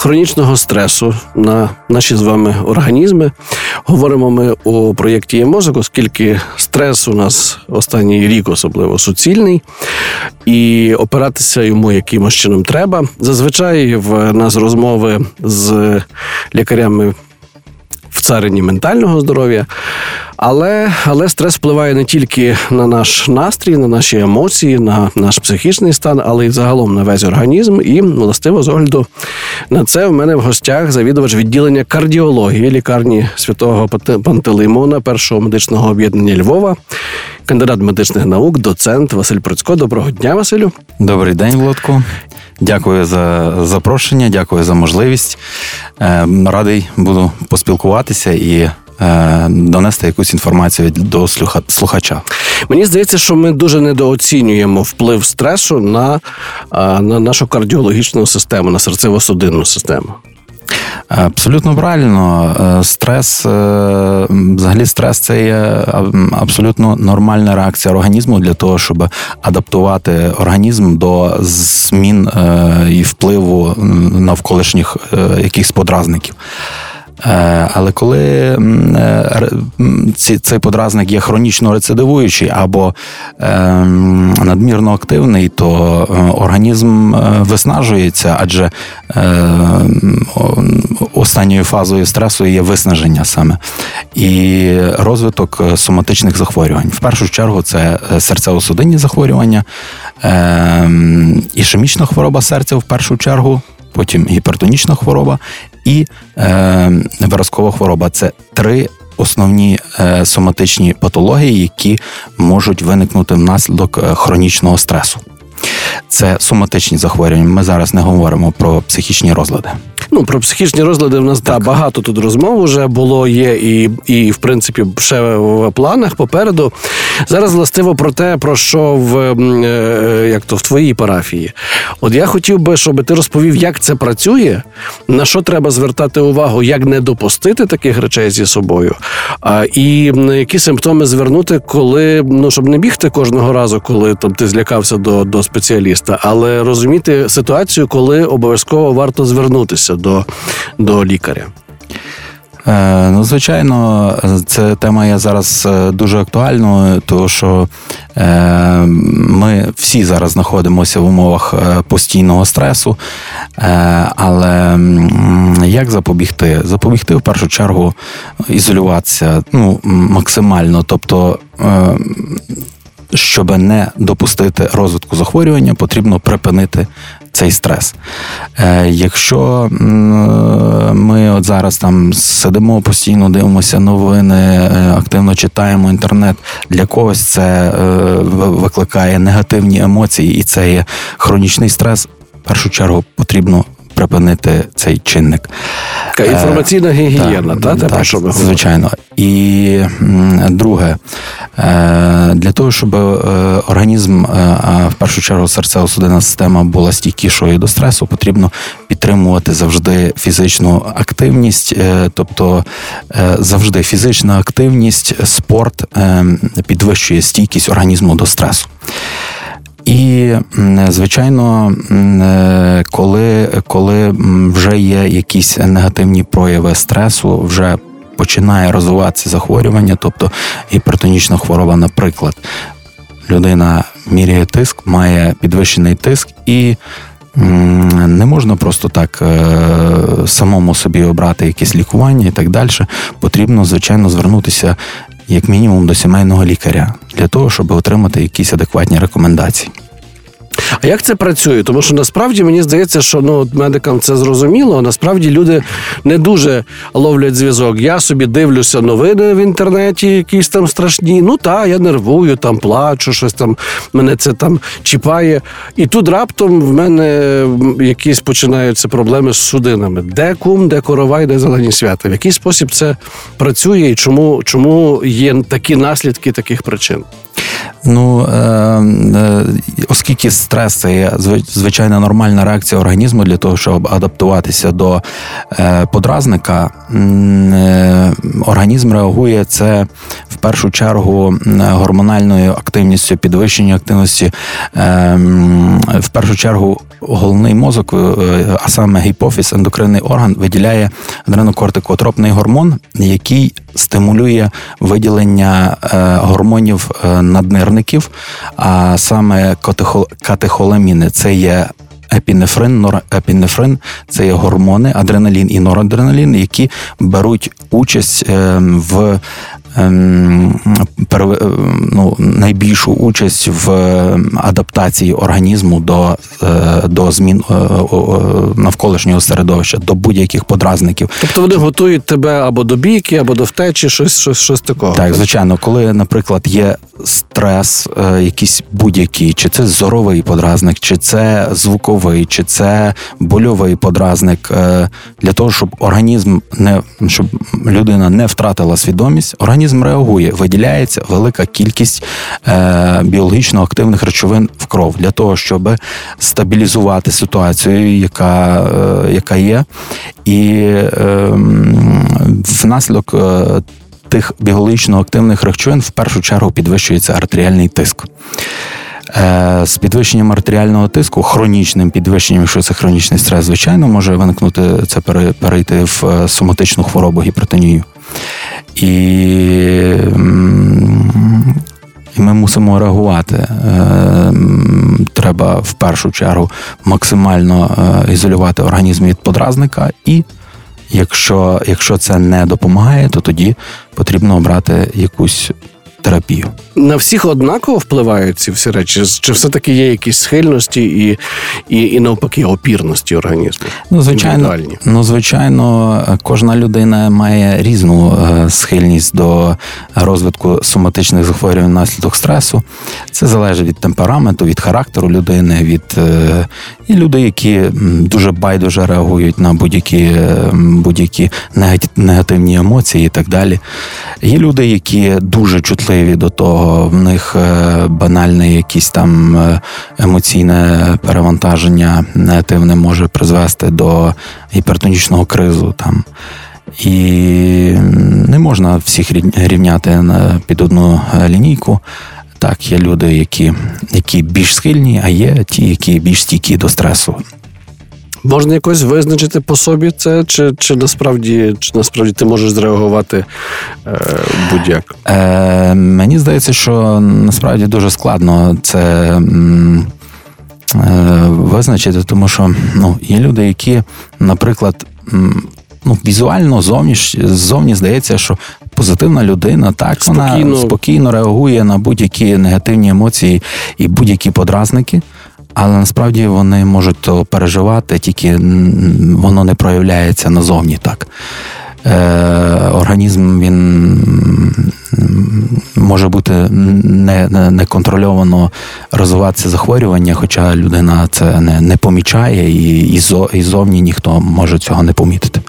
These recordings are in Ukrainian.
хронічного стресу на наші з вами організми говоримо ми у проєкті «Є мозок», оскільки стрес у нас останній рік особливо суцільний, і опиратися йому якимось чином треба. Зазвичай в нас розмови з лікарями в царині ментального здоров'я. Але але стрес впливає не тільки на наш настрій, на наші емоції, на наш психічний стан, але й загалом на весь організм. І властиво з огляду на це в мене в гостях завідувач відділення кардіології лікарні святого Пантелеймона, першого медичного об'єднання Львова, кандидат медичних наук, доцент Василь Процько. Доброго дня, Василю. Добрий день, Володко. Дякую за запрошення, дякую за можливість. Е, радий буду поспілкуватися і Е, донести якусь інформацію до слухача. Мені здається, що ми дуже недооцінюємо вплив стресу на, е, на нашу кардіологічну систему, на серцево-судинну систему. Абсолютно правильно. Е, стрес, взагалі, стрес це є абсолютно нормальна реакція організму для того, щоб адаптувати організм до змін і впливу навколишніх якихось подразників. Е, але коли е, цей подразник є хронічно рецидивуючий або ем, надмірно активний, то е, організм виснажується, адже останньою фазою стресу є виснаження саме і розвиток соматичних захворювань. В першу чергу це серцево-судинні захворювання, ем, ішемічна хвороба серця в першу чергу потім гіпертонічна хвороба і е, виразкова хвороба. Це три основні е, соматичні патології, які можуть виникнути внаслідок е, хронічного стресу. Це соматичні захворювання. Ми зараз не говоримо про психічні розлади. Ну про психічні розлади в нас так. Та, багато тут розмов вже було, є і, і в принципі ще в планах попереду. Зараз властиво про те, про що в е, як то в твоїй парафії. От я хотів би, щоб ти розповів, як це працює, на що треба звертати увагу, як не допустити таких речей зі собою, а, і на які симптоми звернути, коли ну щоб не бігти кожного разу, коли там ти злякався до, до спеціаліста, але розуміти ситуацію, коли обов'язково варто звернутися до, до лікаря. Е, ну, звичайно, ця тема є зараз е, дуже актуальною, тому що е, ми всі зараз знаходимося в умовах постійного стресу. Але як запобігти? Запобігти в першу чергу ізолюватися ну, максимально. Тобто щоб не допустити розвитку захворювання, потрібно припинити цей стрес. Е, Якщо ми от зараз там сидимо постійно, дивимося новини, е, активно читаємо інтернет, для когось це е, викликає негативні емоції, і це є хронічний стрес. В першу чергу потрібно припинити цей чинник. Інформаційна е, гігієна, та, та, та, що звичайно. І друге, е, для того, щоб е, організм, а в першу чергу серцево-судинна система була стійкішою до стресу, потрібно підтримувати завжди фізичну активність, тобто завжди фізична активність, спорт підвищує стійкість організму до стресу. І, звичайно, е, коли коли вже є якісь негативні прояви стресу, вже починає розвиватися захворювання, тобто гіпертонічна хвороба, наприклад, людина міряє тиск, має підвищений тиск і. Не можна просто так е, самому собі обрати якесь лікування і так далі. Потрібно, звичайно, звернутися як мінімум до сімейного лікаря для того, щоб отримати якісь адекватні рекомендації. А як це працює? Тому що насправді мені здається, що ну медикам це зрозуміло. Насправді люди не дуже ловлять зв'язок. Я собі дивлюся новини в інтернеті, якісь там страшні. Ну та я нервую, там плачу, щось там мене це там чіпає. І тут раптом в мене якісь починаються проблеми з судинами. Де кум, де коровай, де зелені свята. В який спосіб це працює і чому, чому є такі наслідки таких причин? Ну, е, е, оскільки стрес це є зви- звичайно нормальна реакція організму для того, щоб адаптуватися до е, подразника, організм реагує це в першу чергу гормональною активністю, підвищенням активності. В першу чергу головний мозок, а саме гіпофіз, ендокринний орган, виділяє адренокортикотропний гормон, який стимулює виділення гормонів е, наднирників, а саме катехол- катехоламіни. Це є епінефрин, норопінефрин – це є гормони, адреналін і норадреналін, які беруть участь е, в ем, е, ну, найбільшу участь в адаптації організму до, е, до змін е, навколишнього середовища, до будь-яких подразників. Тобто вони готують тебе або до бійки, або до втечі, щось, щось, щось такого. Так, звичайно, коли, наприклад, є стрес, е, якийсь будь-який, чи це зоровий подразник, чи це звуковий, чи це больовий подразник, е, для того, щоб організм не щоб людина не втратила свідомість, організм реагує, виділяється велика кількість е, біологічно активних речовин в кров для того, щоб стабілізувати ситуацію, яка, яка є, і е, м, внаслідок. Тих біологічно активних речовин в першу чергу підвищується артеріальний тиск. Е, З підвищенням артеріального тиску, хронічним підвищенням, якщо це хронічний стрес, звичайно, може виникнути це перейти в е, соматичну хворобу гіпертонію. І, і ми мусимо реагувати. Е, Треба в першу чергу максимально ізолювати організм від подразника і Якщо, якщо це не допомагає, то тоді потрібно обрати якусь терапію. На всіх однаково впливають ці всі речі? Чи все-таки є якісь схильності і, і, і навпаки опірності організму? Ну, звичайно, ну, звичайно, кожна людина має різну е, схильність до розвитку соматичних захворювань внаслідок стресу. Це залежить від темпераменту, від характеру людини, від е, і люди, які дуже байдуже реагують на будь-які, будь-які негативні емоції і так далі. Є люди, які дуже чутливі до того, в них е, банальне якісь там е, емоційне перевантаження негативне може призвести до гіпертонічного кризу там. І не можна всіх рівняти під одну е, лінійку. Так, є люди, які, які більш схильні, а є ті, які більш стійкі до стресу. Можна якось визначити по собі це, чи, чи насправді чи насправді ти можеш зреагувати е, будь-як? Е, мені здається, що насправді дуже складно це е, визначити, тому що ну, є люди, які, наприклад, ну, візуально зовні, ззовні здається, що позитивна людина, так, вона Спокійно. спокійно реагує на будь-які негативні емоції і будь-які подразники. Але насправді вони можуть то переживати, тільки воно не проявляється назовні так. Е, організм він може бути не, не, неконтрольовано розвиватися захворювання, хоча людина це не, не помічає, і, і, зо, і зовні ніхто може цього не помітити.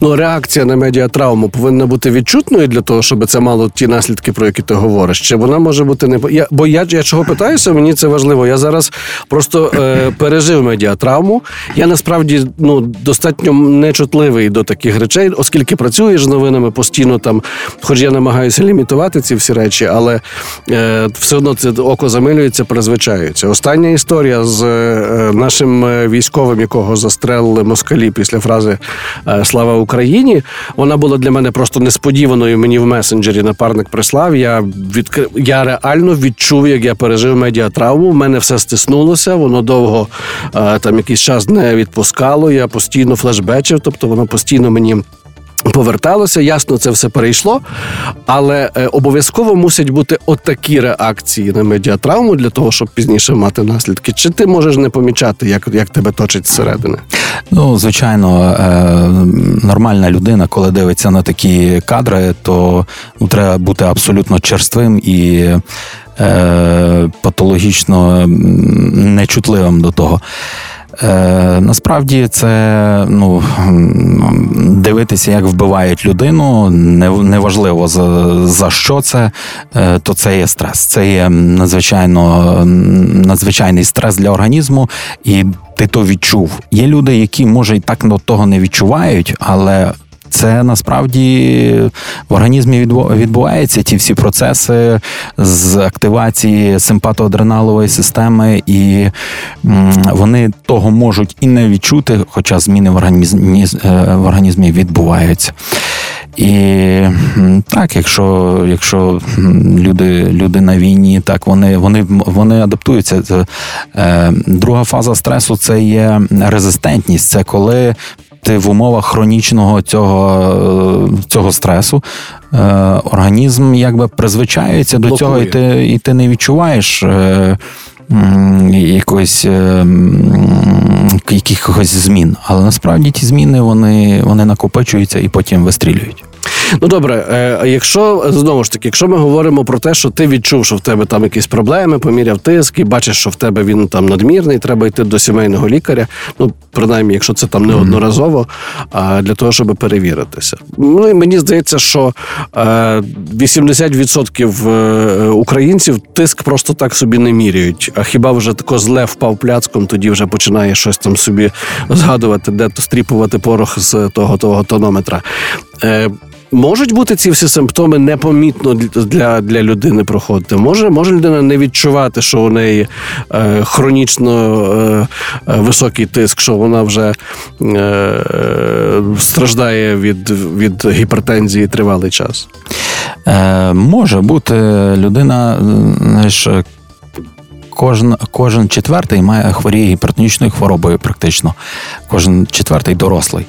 Ну, реакція на медіатравму повинна бути відчутною для того, щоб це мало ті наслідки, про які ти говориш. Чи вона може бути не я, бо я, я чого питаюся, мені це важливо. Я зараз просто е, пережив медіатравму. Я насправді ну достатньо нечутливий до таких речей, оскільки працюєш з новинами постійно там, хоч я намагаюся лімітувати ці всі речі, але е, все одно це око замилюється, призвичаюється. Остання історія з е, нашим е, військовим, якого застрелили москалі після фрази е, Слава Україні. Вона була для мене просто несподіваною. Мені в месенджері напарник прислав. Я відкрив, я реально відчув, як я пережив медіатравму. В мене все стиснулося. Воно довго е, там якийсь час не відпускало. Я постійно флешбечив, тобто воно постійно мені. Поверталося, ясно, це все перейшло, але е, обов'язково мусять бути отакі реакції на медіатравму для того, щоб пізніше мати наслідки. Чи ти можеш не помічати, як, як тебе точить зсередини? Ну, звичайно, е, нормальна людина, коли дивиться на такі кадри, то ну, треба бути абсолютно черствим і е, патологічно нечутливим до того. Е, Насправді це ну, дивитися, як вбивають людину, не- неважливо за, за що це, е, то це є стрес. Це є надзвичайно надзвичайний стрес для організму, і ти то відчув. Є люди, які може і так до того не відчувають, але це насправді в організмі відбу- відбуваються ті всі процеси з активації симпатоадреналової системи, і вони того можуть і не відчути, хоча зміни в організмі, е, в організмі відбуваються. І так, якщо, якщо люди, люди на війні, так вони, вони, вони адаптуються. Е, Друга фаза стресу це є резистентність. Це коли ти в умовах хронічного цього, е, цього стресу е, організм якби призвичається до цього, і ти, і ти не відчуваєш. Е, Якоїсь е, якихось змін, але насправді ті зміни вони, вони накопичуються і потім вистрілюють. Ну добре, е, якщо знову ж таки, якщо ми говоримо про те, що ти відчув, що в тебе там якісь проблеми, поміряв тиск і бачиш, що в тебе він там надмірний, треба йти до сімейного лікаря. Ну, принаймні, якщо це там неодноразово, а для того, щоб перевіритися. Ну і мені здається, що е, 80% е, українців тиск просто так собі не міряють. А хіба вже тако зле впав пляцком, тоді вже починає щось там собі згадувати, де то стріпувати порох з того того тонометра. Можуть бути ці всі симптоми непомітно для, для людини проходити. Може, може людина не відчувати, що у неї е, хронічно е, е, високий тиск, що вона вже е, страждає від, від гіпертензії тривалий час. Е, може бути людина, знаєш, кожен, кожен четвертий має хворіє гіпертонічною хворобою, практично. Кожен четвертий дорослий.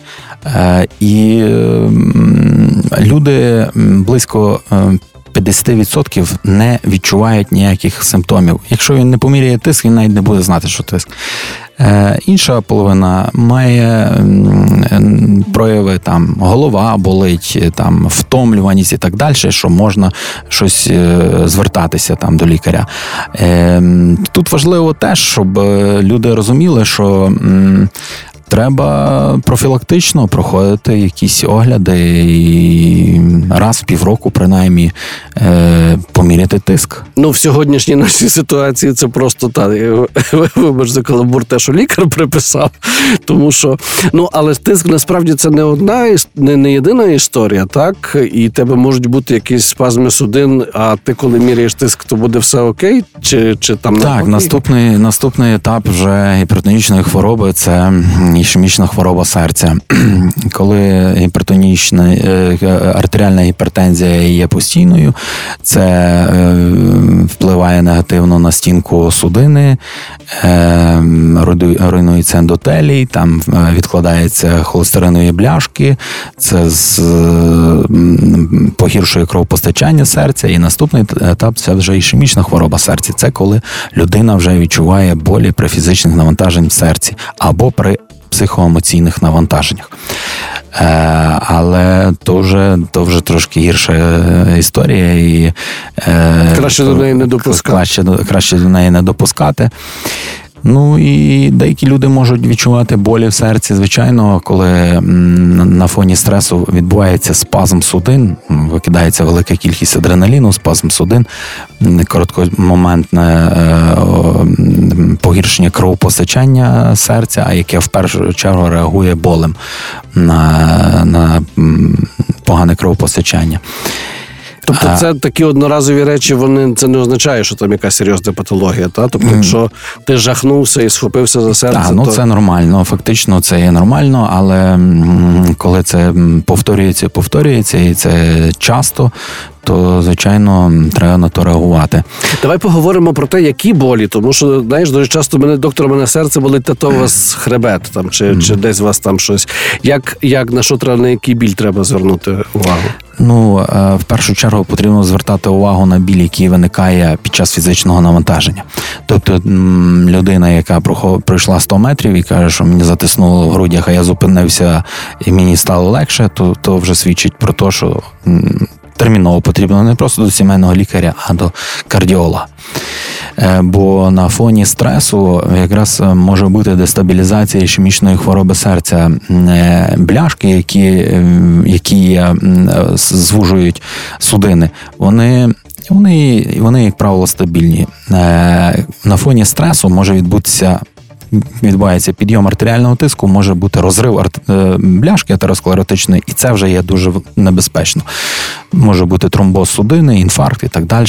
Е, і люди близько. е, 50% не відчувають ніяких симптомів. Якщо він не поміряє тиск, він навіть не буде знати, що тиск. Е, інша половина має прояви там голова болить, там втомлюваність і так далі, що можна щось е, звертатися там до лікаря. Е, Тут важливо теж, щоб люди розуміли, що. Треба профілактично проходити якісь огляди і раз в півроку, принаймні, е, поміряти тиск. Ну, в сьогоднішній нашій ситуації це просто та вибач за каламбур, те, що лікар приписав. Тому що ну, але тиск насправді це не одна не, не єдина історія, так? І тебе можуть бути якісь спазми судин, а ти коли міряєш тиск, то буде все окей? Чи, чи там Так, навпаки? наступний, наступний етап вже гіпертонічної хвороби це ішемічна хвороба серця. Коли гіпертонічна е, артеріальна гіпертензія є постійною, це е, впливає негативно на стінку судини, е, руйнується ендотелій, там е, відкладаються холестеринові бляшки, це з, погіршує кровопостачання серця. І наступний етап це вже ішемічна хвороба серця. Це коли людина вже відчуває болі при фізичних навантаженнях в серці або при психоемоційних навантаженнях. Е, але то вже, то вже трошки гірша історія. І, е, Краще до неї не допускати. Краще, краще до неї не допускати. Ну і деякі люди можуть відчувати болі в серці, звичайно, коли на фоні стресу відбувається спазм судин, викидається велика кількість адреналіну, спазм судин, короткомоментне е, погіршення кровопостачання серця, а яке в першу чергу реагує болем на, на погане кровопостачання. Тобто, це такі одноразові речі, вони це не означає, що там якась серйозна патологія. Та? Тобто, якщо ти жахнувся і схопився за серце, Так, ну то це нормально. Фактично, це є нормально, але коли це повторюється, повторюється, і це часто, то звичайно треба на то реагувати. Давай поговоримо про те, які болі, тому що знаєш, дуже часто мене доктор, мене серце болить, та то у вас хребет там чи, чи десь у вас там щось. Як, як на що треба на який біль треба звернути увагу? Ну, е, в першу чергу потрібно звертати увагу на біль, який виникає під час фізичного навантаження. Тобто людина, яка пройшла 100 метрів і каже, що мені затиснуло в грудях, а я зупинився і мені стало легше, то, то вже свідчить про те, що терміново потрібно не просто до сімейного лікаря, а до кардіолога. Е, Бо на фоні стресу якраз може бути дестабілізація ішемічної хвороби серця, Е, бляшки, які, е, які е, звужують судини, вони. Вони, вони, як правило, стабільні. Е, На фоні стресу може відбутися відбувається підйом артеріального тиску, може бути розрив е, бляшки атеросклеротичної, і це вже є дуже небезпечно. Може бути тромбоз судини, інфаркт і так далі.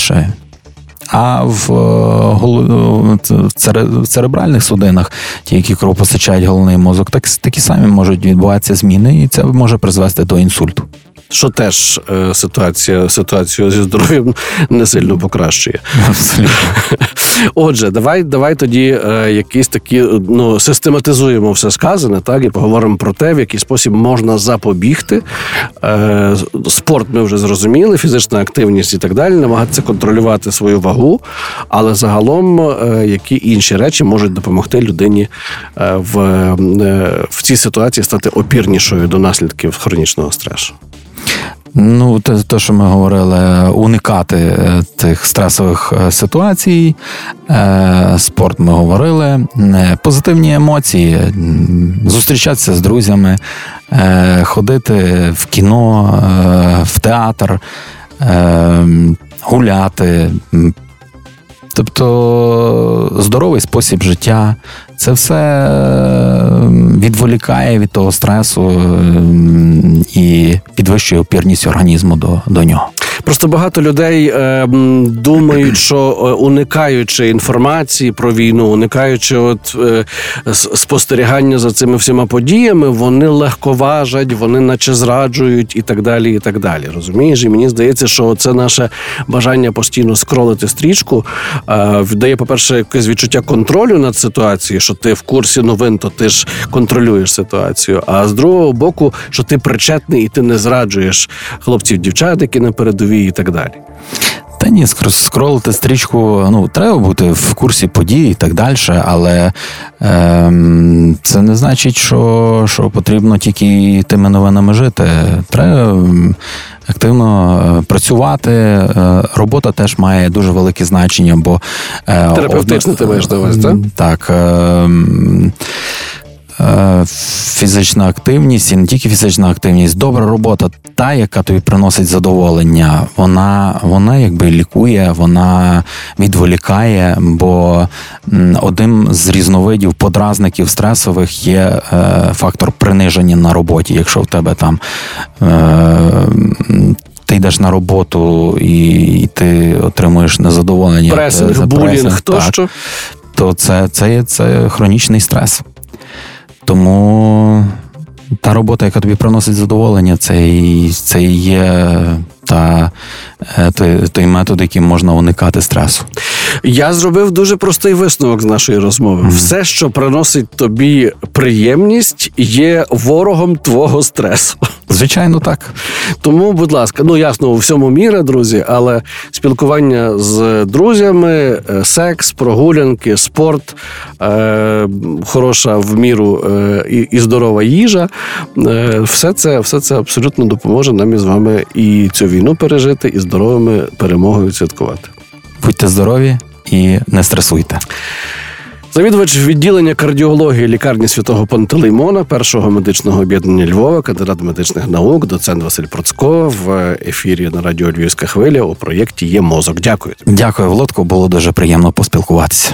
А в, е, е, в цере- в церебральних судинах, ті, які кровопостачають головний мозок, так, такі самі можуть відбуватися зміни, і це може призвести до інсульту. Що теж е, ситуація, ситуацію зі здоров'ям не сильно покращує. Абсолютно. Отже, давай, давай тоді е, якісь такі ну систематизуємо все сказане, так і поговоримо про те, в який спосіб можна запобігти. Е, спорт ми вже зрозуміли, фізична активність і так далі, намагатися контролювати свою вагу, але загалом які інші речі можуть допомогти людині в, в цій ситуації стати опірнішою до наслідків хронічного стресу. Ну, те, те, що ми говорили, уникати цих тих стресових е, ситуацій. Е, Спорт ми говорили, Е, позитивні емоції, зустрічатися з друзями, е, ходити в кіно, е, в театр, е, гуляти. Тобто здоровий спосіб життя, це все відволікає від того стресу і підвищує опірність організму до, до нього. Просто багато людей е, думають, що е, уникаючи інформації про війну, уникаючи от е, спостерігання за цими всіма подіями, вони легковажать, вони наче зраджують і так далі. І так далі. Розумієш? І мені здається, що це наше бажання постійно скролити стрічку дає, по-перше, якесь відчуття контролю над ситуацією, що ти в курсі новин, то ти ж контролюєш ситуацію. А з другого боку, що ти причетний і ти не зраджуєш хлопців, дівчат, які на передовій, і так далі. Та ні, скролити стрічку, ну, треба бути в курсі подій і так далі, але ем, це не значить, що, що потрібно тільки тими новинами жити. Треба ем, активно е, працювати. Е, Робота теж має дуже велике значення, бо е, Терапевтичне ти маєш на увазі, так? Так. ем, е, Фізична активність і не тільки фізична активність, добра робота, та, яка тобі приносить задоволення, вона, вона якби лікує, вона відволікає, бо одним з різновидів подразників стресових є е, фактор приниження на роботі. Якщо в тебе там е, ти йдеш на роботу і, і ти отримуєш незадоволення. Пресинг, булінг, так тощо. то це, це, це хронічний стрес. Тому та робота, яка тобі приносить задоволення, це, і- це є та, е, той, той метод, яким можна уникати стресу. Я зробив дуже простий висновок з нашої розмови. Все, що приносить тобі приємність, є ворогом твого стресу. Звичайно, так. Тому, будь ласка, ну ясно, у всьому міра, друзі, але спілкування з друзями, е, секс, прогулянки, спорт, е, хороша в міру е, і, і здорова їжа. Е, все, це, все це абсолютно допоможе нам із вами і цю війну пережити, і здоровими перемогою святкувати. Будьте здорові і не стресуйте. Завідувач відділення кардіології лікарні святого Пантелеймона, першого медичного об'єднання Львова, кандидат медичних наук, доцент Василь Процько в ефірі на радіо Львівська хвиля у проєкті Є мозок. Дякую. Дякую, Володко. Було дуже приємно поспілкуватися.